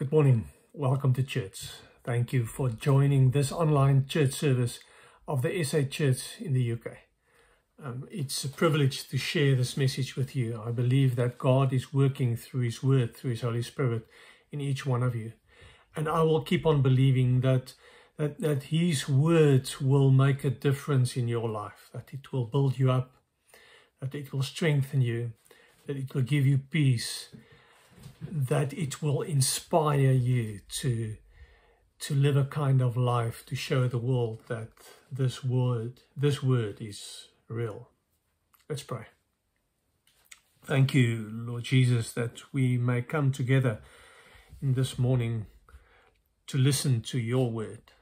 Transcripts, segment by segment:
Good morning. Welcome to church. Thank you for joining this online church service of the SA Church in the UK. Um, it's a privilege to share this message with you. I believe that God is working through His Word, through His Holy Spirit in each one of you. And I will keep on believing that, that, that His words will make a difference in your life, that it will build you up, that it will strengthen you, that it will give you peace, that it will inspire you to to live a kind of life to show the world that this word this word is real. Let's pray. Thank you lord jesus that we may come together in this morning to listen to your word.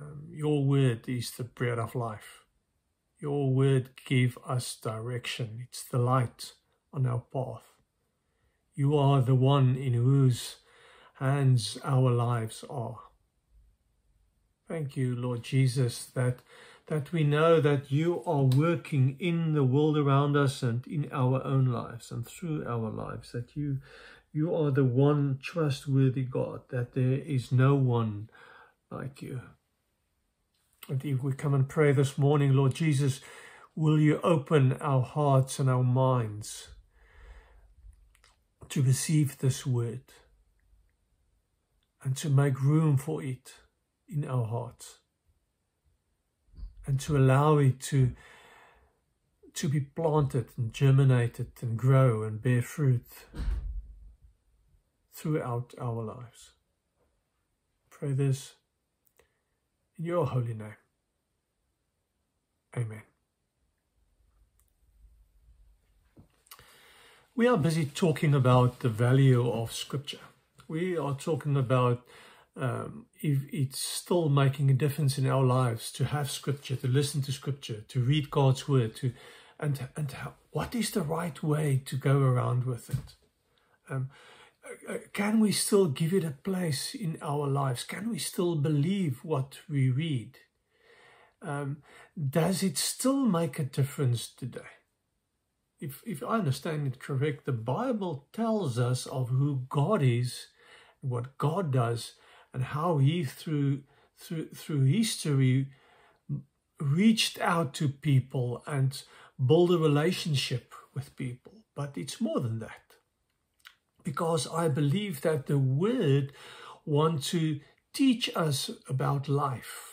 Um, your word is the bread of life. Your word give us direction. It's the light on our path you are the one in whose hands our lives are. Thank you, Lord Jesus, that, that we know that you are working in the world around us and in our own lives and through our lives, that you, you are the one trustworthy God, that there is no one like you. And we come and pray this morning, Lord Jesus, will you open our hearts and our minds to receive this word and to make room for it in our hearts and to allow it to to be planted and germinated and grow and bear fruit throughout our lives. Pray this in your holy name. Amen. We are busy talking about the value of Scripture. We are talking about um, if it's still making a difference in our lives to have Scripture, to listen to Scripture, to read God's Word, to and and how, what is the right way to go around with it? Um, uh, uh, can we still give it a place in our lives? Can we still believe what we read? Um, does it still make a difference today? If, if I understand it correct, the Bible tells us of who God is, what God does, and how He through through through history reached out to people and build a relationship with people. But it's more than that, because I believe that the Word wants to teach us about life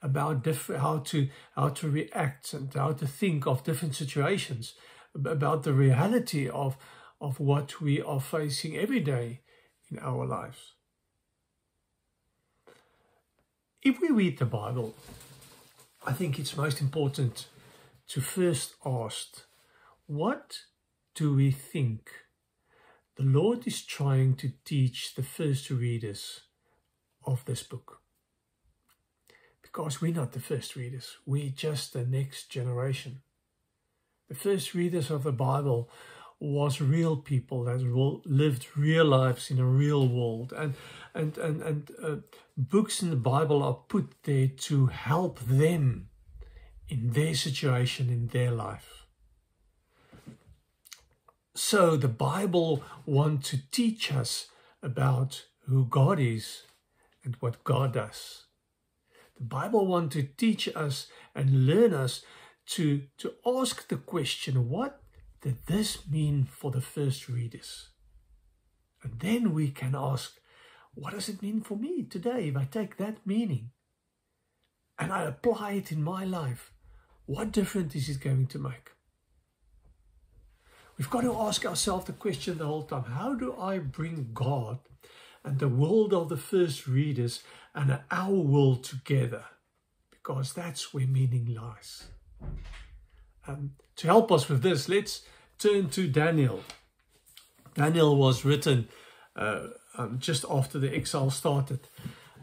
about different, how to how to react and how to think of different situations about the reality of, of what we are facing every day in our lives. If we read the Bible, I think it's most important to first ask, what do we think the Lord is trying to teach the first readers of this book? Because we're not the first readers, we're just the next generation. The first readers of the Bible was real people that lived real lives in a real world. And and and, and uh, books in the bible are put there to help them in their situation in their life. So the bible wants to teach us about who god is and what god does. The bible wants to teach us and learn us to, to ask the question, what did this mean for the first readers? And then we can ask, what does it mean for me today if I take that meaning and I apply it in my life? What difference is it going to make? We've got to ask ourselves the question the whole time how do I bring God and the world of the first readers and our world together? Because that's where meaning lies. Um, to help us with this, let's turn to Daniel. Daniel was written uh, um, just after the exile started.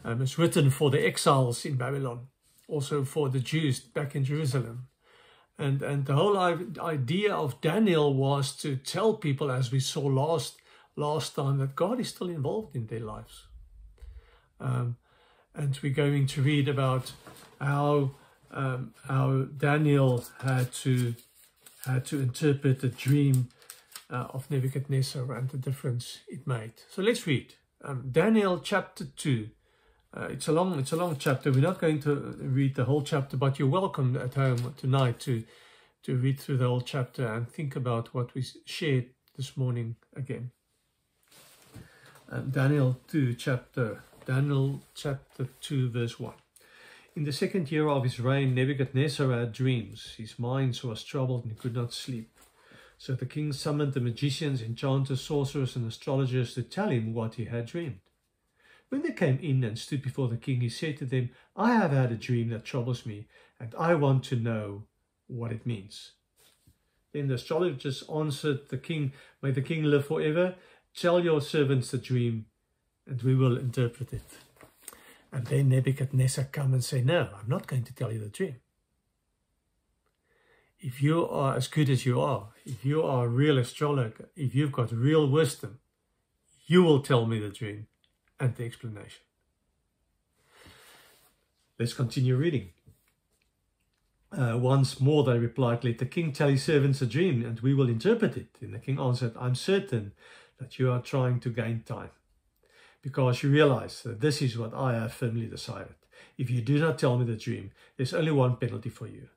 Um, it's written for the exiles in Babylon, also for the Jews back in Jerusalem. And, and the whole idea of Daniel was to tell people, as we saw last, last time, that God is still involved in their lives. Um, and we're going to read about how um, how Daniel had to had to interpret the dream uh, of Nebuchadnezzar and the difference it made. So let's read Um, Daniel chapter 2. Uh, it's a long it's a long chapter. We're not going to read the whole chapter, but you're welcome at home tonight to to read through the whole chapter and think about what we shared this morning again. Um, Daniel 2 chapter Daniel chapter 2 verse 1. In the second year of his reign, Nebuchadnezzar had dreams. His mind was troubled and he could not sleep. So the king summoned the magicians, enchanters, sorcerers, and astrologers to tell him what he had dreamed. When they came in and stood before the king, he said to them, I have had a dream that troubles me, and I want to know what it means. Then the astrologers answered the king, May the king live forever. Tell your servants the dream, and we will interpret it. And then Nebuchadnezzar come and say, No, I'm not going to tell you the dream if you are as good as you are, if you are a real astrologer, if you've got real wisdom, you will tell me the dream and the explanation. Let's continue reading. Uh, once more they replied, Let the king tell his servants a dream, and we will interpret it. And the king answered, I'm certain that you are trying to gain time, because you realize that this is what I have firmly decided. If you do not tell me the dream, there's only one penalty for you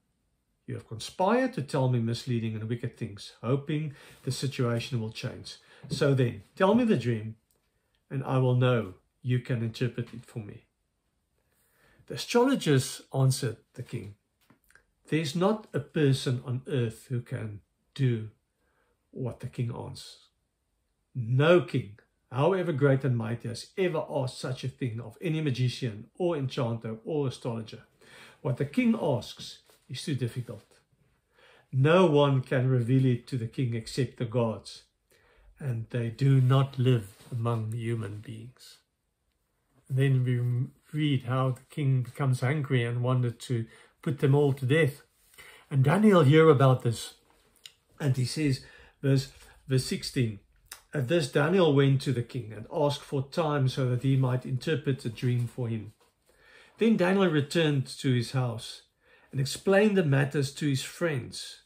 you have conspired to tell me misleading and wicked things, hoping the situation will change. So then, tell me the dream, and I will know you can interpret it for me. The astrologers answered the king, There is not a person on earth who can do what the king asks. No king, however great and mighty, has ever asked such a thing of any magician or enchanter or astrologer. What the king asks is too difficult. No one can reveal it to the king except the gods, and they do not live among human beings. Then we read how the king becomes angry and wanted to put them all to death. And Daniel hear about this, and he says, verse, verse 16, At this Daniel went to the king and asked for time so that he might interpret the dream for him. Then Daniel returned to his house and explained the matters to his friends,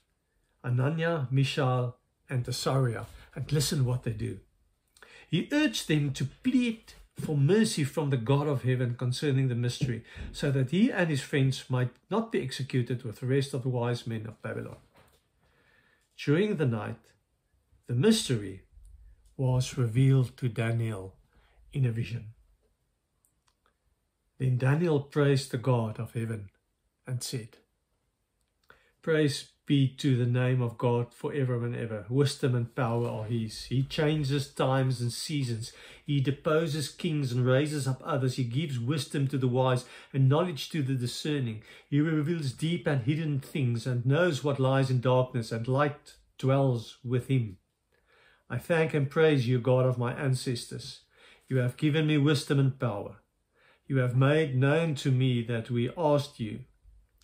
Hananiah, Mishael, and Azariah, and listen what they do. He urged them to plead for mercy from the God of heaven concerning the mystery, so that he and his friends might not be executed with the rest of the wise men of Babylon. During the night, the mystery was revealed to Daniel in a vision. Then Daniel praised the God of heaven and said, Praise be to the name of God forever and ever. Wisdom and power are His. He changes times and seasons. He deposes kings and raises up others. He gives wisdom to the wise and knowledge to the discerning. He reveals deep and hidden things and knows what lies in darkness, and light dwells with Him. I thank and praise you, God of my ancestors. You have given me wisdom and power. You have made known to me that we asked you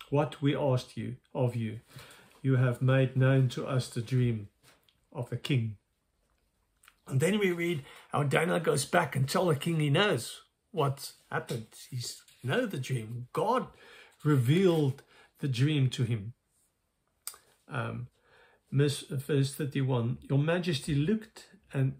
what we asked you of you. You have made known to us the dream of the king. And then we read how Daniel goes back and tells the king he knows what happened. He's know the dream. God revealed the dream to him. Um, verse 31, Your Majesty looked and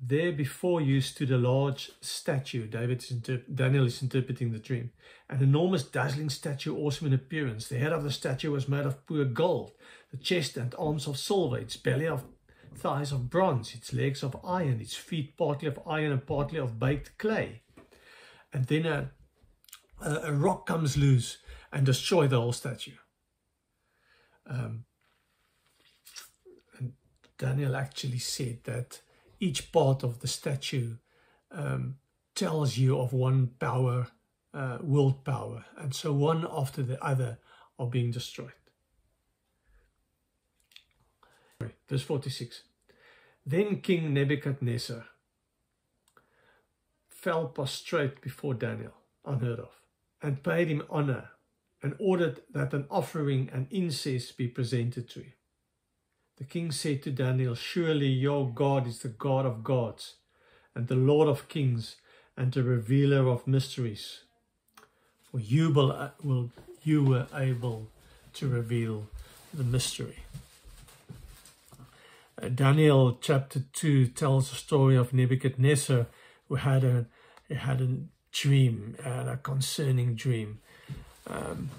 there before you stood a large statue. David is Daniel is interpreting the dream. An enormous, dazzling statue, awesome in appearance. The head of the statue was made of pure gold, the chest and arms of silver, its belly of thighs of bronze, its legs of iron, its feet partly of iron and partly of baked clay. And then a, a, a rock comes loose and destroys the whole statue. Um, Daniel actually said that each part of the statue um, tells you of one power, uh, world power, and so one after the other are being destroyed. Verse 46. Then King Nebuchadnezzar fell prostrate before Daniel, unheard of, and paid him honor, and ordered that an offering and incense be presented to him. The king said to Daniel, Surely your God is the God of gods, and the Lord of kings, and the revealer of mysteries. For you, will, will, you were able to reveal the mystery. Uh, Daniel chapter 2 tells the story of Nebuchadnezzar who had a had a dream and a concerning dream, um,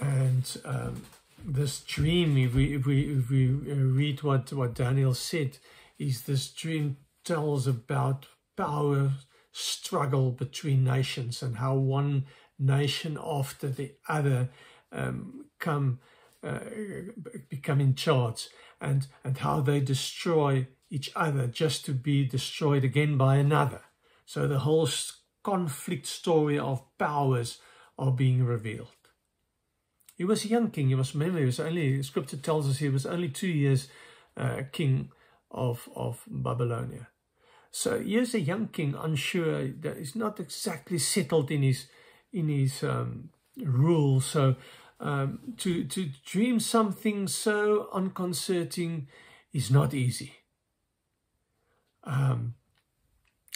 and um, this dream, if we if we if we read what what Daniel said, is this dream tells about power struggle between nations and how one nation after the other um, come uh, become in charge and and how they destroy each other just to be destroyed again by another. So the whole conflict story of powers are being revealed. He was a young king. He was remember, he was only. Scripture tells us he was only two years uh, king of of Babylonia. So he here's a young king, unsure, He's not exactly settled in his in his um, rule. So um, to to dream something so unconcerting is not easy. Um,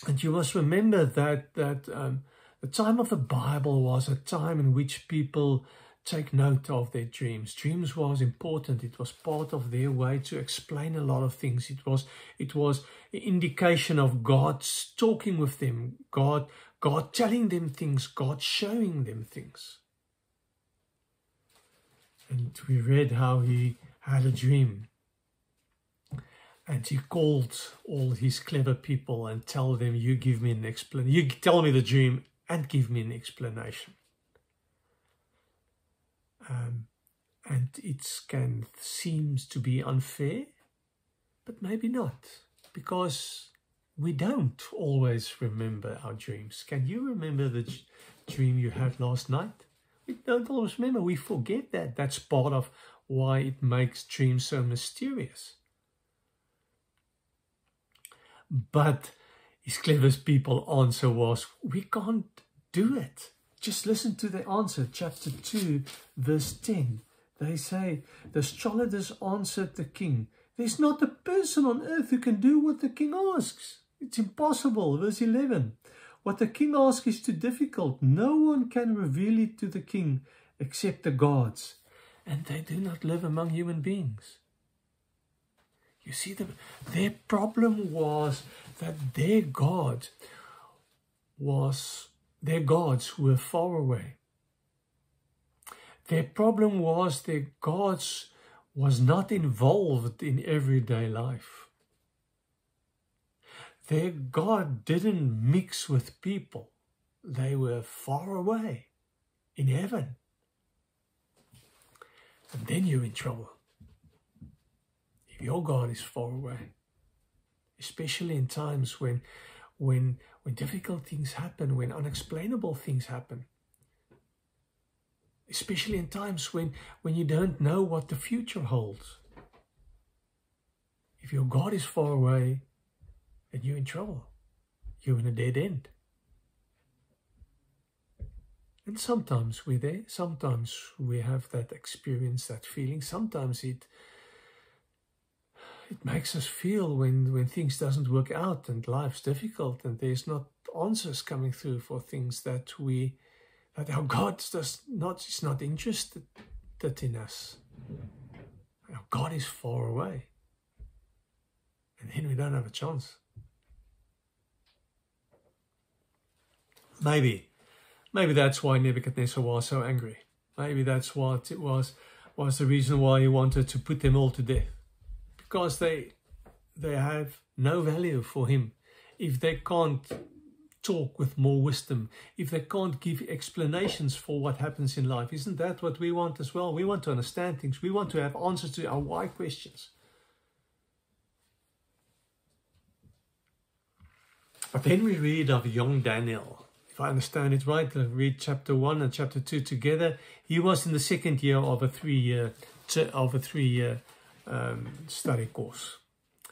and you must remember that that um, the time of the Bible was a time in which people take note of their dreams. Dreams was important. It was part of their way to explain a lot of things. It was it was indication of God talking with them, God God telling them things, God showing them things. And we read how he had a dream. And he called all his clever people and tell them, you give me an explanation. You tell me the dream and give me an explanation. Um, and it can seems to be unfair, but maybe not, because we don't always remember our dreams. Can you remember the dream you had last night? We don't always remember. We forget that. That's part of why it makes dreams so mysterious. But his cleverest people answer was, we can't do it. Just listen to the answer, chapter 2, verse 10. They say, The astrologers answered the king, There's not a person on earth who can do what the king asks. It's impossible. Verse 11. What the king asks is too difficult. No one can reveal it to the king except the gods. And they do not live among human beings. You see, the, their problem was that their God was their gods were far away. Their problem was their gods was not involved in everyday life. Their God didn't mix with people. They were far away in heaven. And then you're in trouble. If your God is far away, especially in times when when when difficult things happen, when unexplainable things happen. Especially in times when, when you don't know what the future holds. If your God is far away, then you're in trouble. You're in a dead end. And sometimes we're there, sometimes we have that experience, that feeling. Sometimes it it makes us feel when, when things doesn't work out and life's difficult and there's not answers coming through for things that we that our God does not is not interested in us. Our God is far away. And then we don't have a chance. Maybe, maybe that's why Nebuchadnezzar was so angry. Maybe that's what it was was the reason why he wanted to put them all to death because they they have no value for him. If they can't talk with more wisdom if they can't give explanations for what happens in life isn't that what we want as well? We want to understand things. We want to have answers to our why questions. But then we read of young daniel. If i understand it right I read chapter 1 and chapter 2 together. He was in the second year of a three year of a three year um, study course.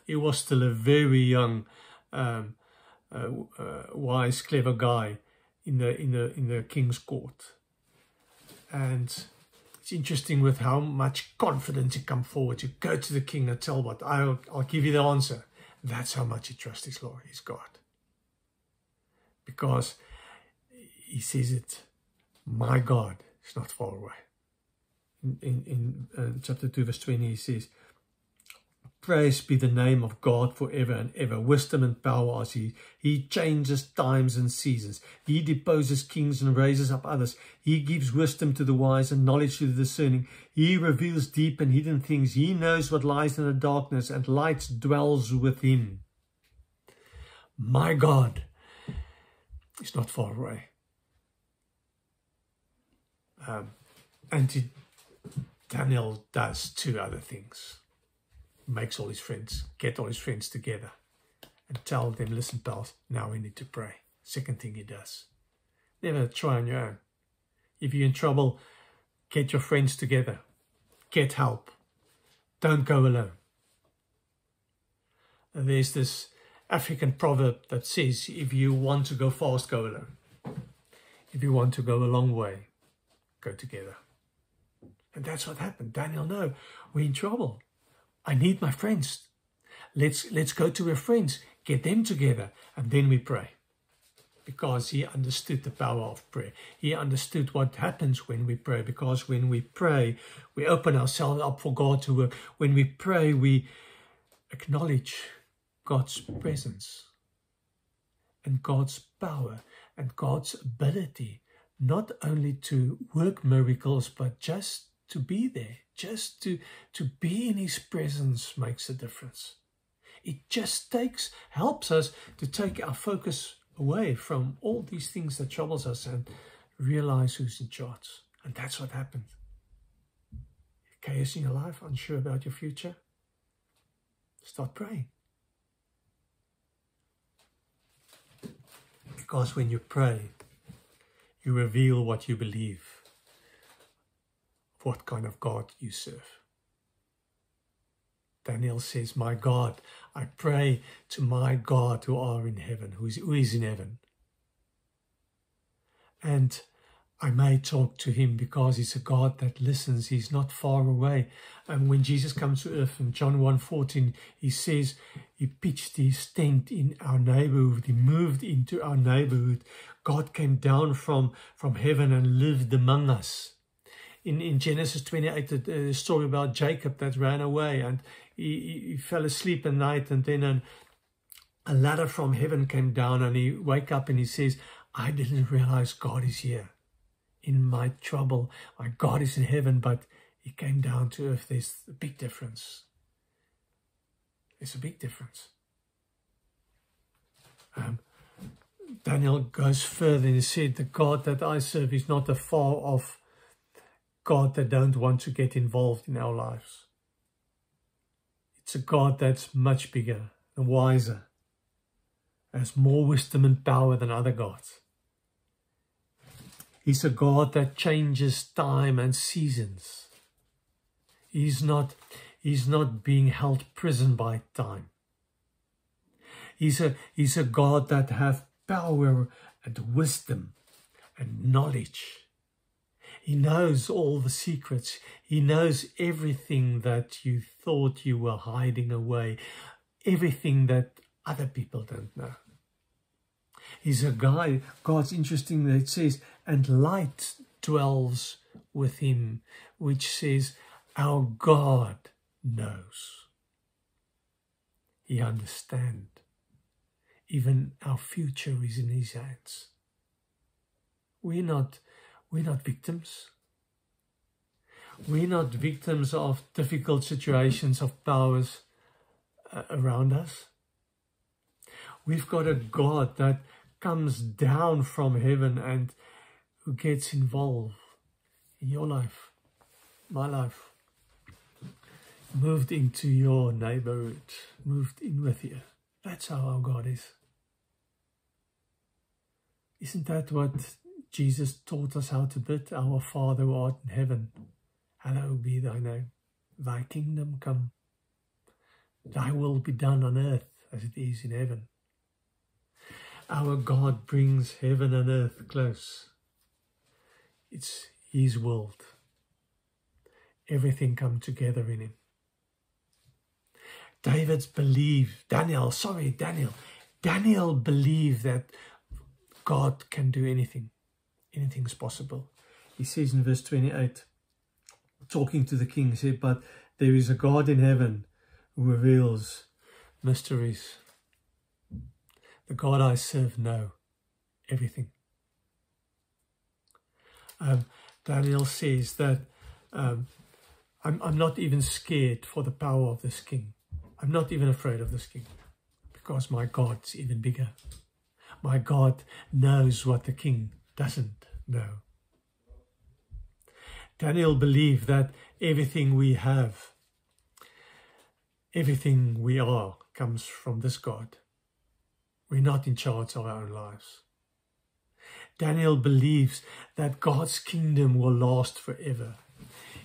He was still a very young, um, uh, uh, wise, clever guy in the in the in the king's court, and it's interesting with how much confidence he come forward to go to the king and tell what I'll I'll give you the answer. That's how much he trusts his Lord, his God, because he says it. My God is not far away. In in, uh, chapter two, verse twenty, he says Praise be the name of God forever and ever. Wisdom and power are He. He changes times and seasons. He deposes kings and raises up others. He gives wisdom to the wise and knowledge to the discerning. He reveals deep and hidden things. He knows what lies in the darkness, and light dwells with Him. My God is not far away. Um, and Daniel does two other things makes all his friends, get all his friends together and tell them, listen, pals, now we need to pray. Second thing he does. Never try on your own. If you're in trouble, get your friends together. Get help. Don't go alone. And there's this African proverb that says, if you want to go fast, go alone. If you want to go a long way, go together. And that's what happened. Daniel, no, we're in trouble. I need my friends. Let's, let's go to our friends, get them together, and then we pray. Because he understood the power of prayer. He understood what happens when we pray. Because when we pray, we open ourselves up for God to work. When we pray, we acknowledge God's presence and God's power and God's ability not only to work miracles, but just to be there, just to, to be in his presence makes a difference. It just takes, helps us to take our focus away from all these things that troubles us and realize who's in charge. And that's what happened. Chaos in your life, unsure about your future, start praying. Because when you pray, you reveal what you believe what kind of God you serve. Daniel says, My God, I pray to my God who are in heaven, who is, who is in heaven. And I may talk to him because he's a God that listens. He's not far away. And when Jesus comes to earth in John 1.14, he says he pitched his tent in our neighborhood. He moved into our neighborhood. God came down from, from heaven and lived among us in, in Genesis 28, the, the story about Jacob that ran away and he, he fell asleep at night and then an, a ladder from heaven came down and he wake up and he says, I didn't realize God is here. In my trouble, my God is in heaven, but he came down to earth. There's a big difference. There's a big difference. Um, Daniel goes further and he said, The God that I serve is not a far off God that don't want to get involved in our lives. It's a God that's much bigger and wiser, has more wisdom and power than other gods. He's a God that changes time and seasons. He's not, he's not being held prison by time. He's a, he's a God that has power and wisdom and knowledge he knows all the secrets. He knows everything that you thought you were hiding away, everything that other people don't know. He's a guy, God's interesting that it says, and light dwells with him, which says, our God knows. He understands. Even our future is in his hands. We're not we're not victims. We're not victims of difficult situations of powers uh, around us. We've got a God that comes down from heaven and who gets involved in your life, my life, moved into your neighborhood, moved in with you. That's how our God is. Isn't that what Jesus taught us how to bid, Our Father who art in heaven, hallowed be thy name. Thy kingdom come. Thy will be done on earth as it is in heaven. Our God brings heaven and earth close. It's his world. Everything come together in him. David's believe, Daniel, sorry, Daniel. Daniel believed that God can do anything anything's possible. He says in verse 28, talking to the king, he said, But there is a God in heaven who reveals mysteries. The God I serve know everything. Um, Daniel says that um, I'm, I'm not even scared for the power of this king. I'm not even afraid of this king because my God's even bigger. My God knows what the king doesn't know. Daniel believed that everything we have, everything we are, comes from this God. We're not in charge of our own lives. Daniel believes that God's kingdom will last forever.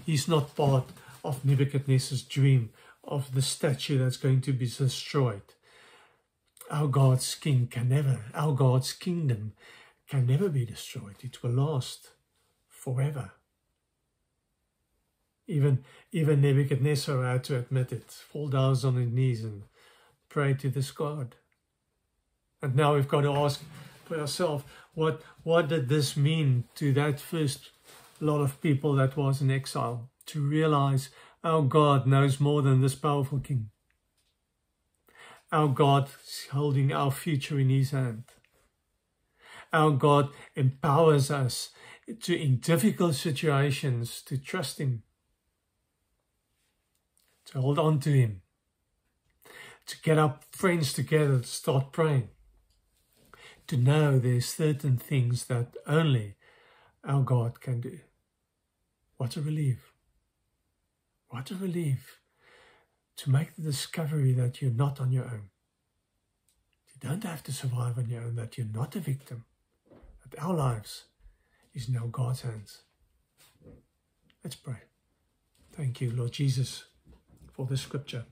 He's not part of Nebuchadnezzar's dream of the statue that's going to be destroyed. Our God's king can never, our God's kingdom can never be destroyed. It will last forever. Even, even Nebuchadnezzar had to admit it, fall down on his knees and pray to this God. And now we've got to ask for ourselves, what, what did this mean to that first lot of people that was in exile? To realize our God knows more than this powerful king. Our God is holding our future in his hand. Our God empowers us to, in difficult situations, to trust him to hold on to Him, to get our friends together to start praying, to know there's certain things that only our God can do. What a relief! What a relief to make the discovery that you're not on your own. You don't have to survive on your own, that you're not a victim, our lives is now God's hands. Let's pray. Thank you, Lord Jesus for the scripture.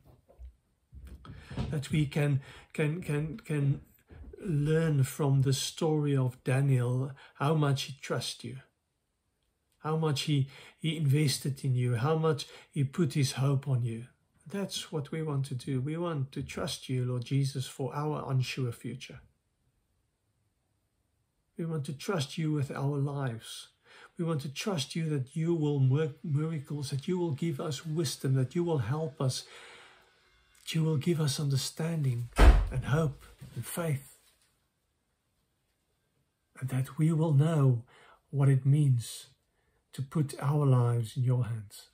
That we can can can can learn from the story of Daniel how much he trusts you, how much he, he invested in you, how much he put his hope on you. That's what we want to do. We want to trust you, Lord Jesus, for our unsure future. We want to trust you with our lives. We want to trust you that you will work miracles, that you will give us wisdom, that you will help us, that you will give us understanding and hope and faith, and that we will know what it means to put our lives in your hands.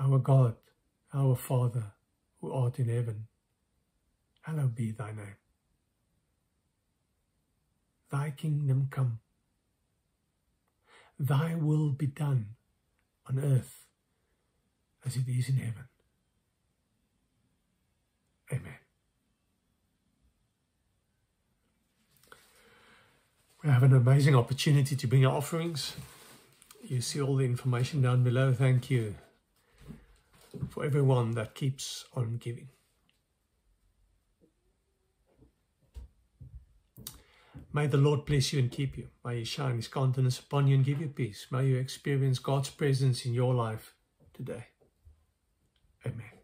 Our God, our Father, who art in heaven, hallowed be thy name thy kingdom come. Thy will be done on earth as it is in heaven. Amen. We have an amazing opportunity to bring our offerings. You see all the information down below. Thank you for everyone that keeps on giving. May the Lord bless you and keep you. May He shine His countenance upon you and give you peace. May you experience God's presence in your life today. Amen.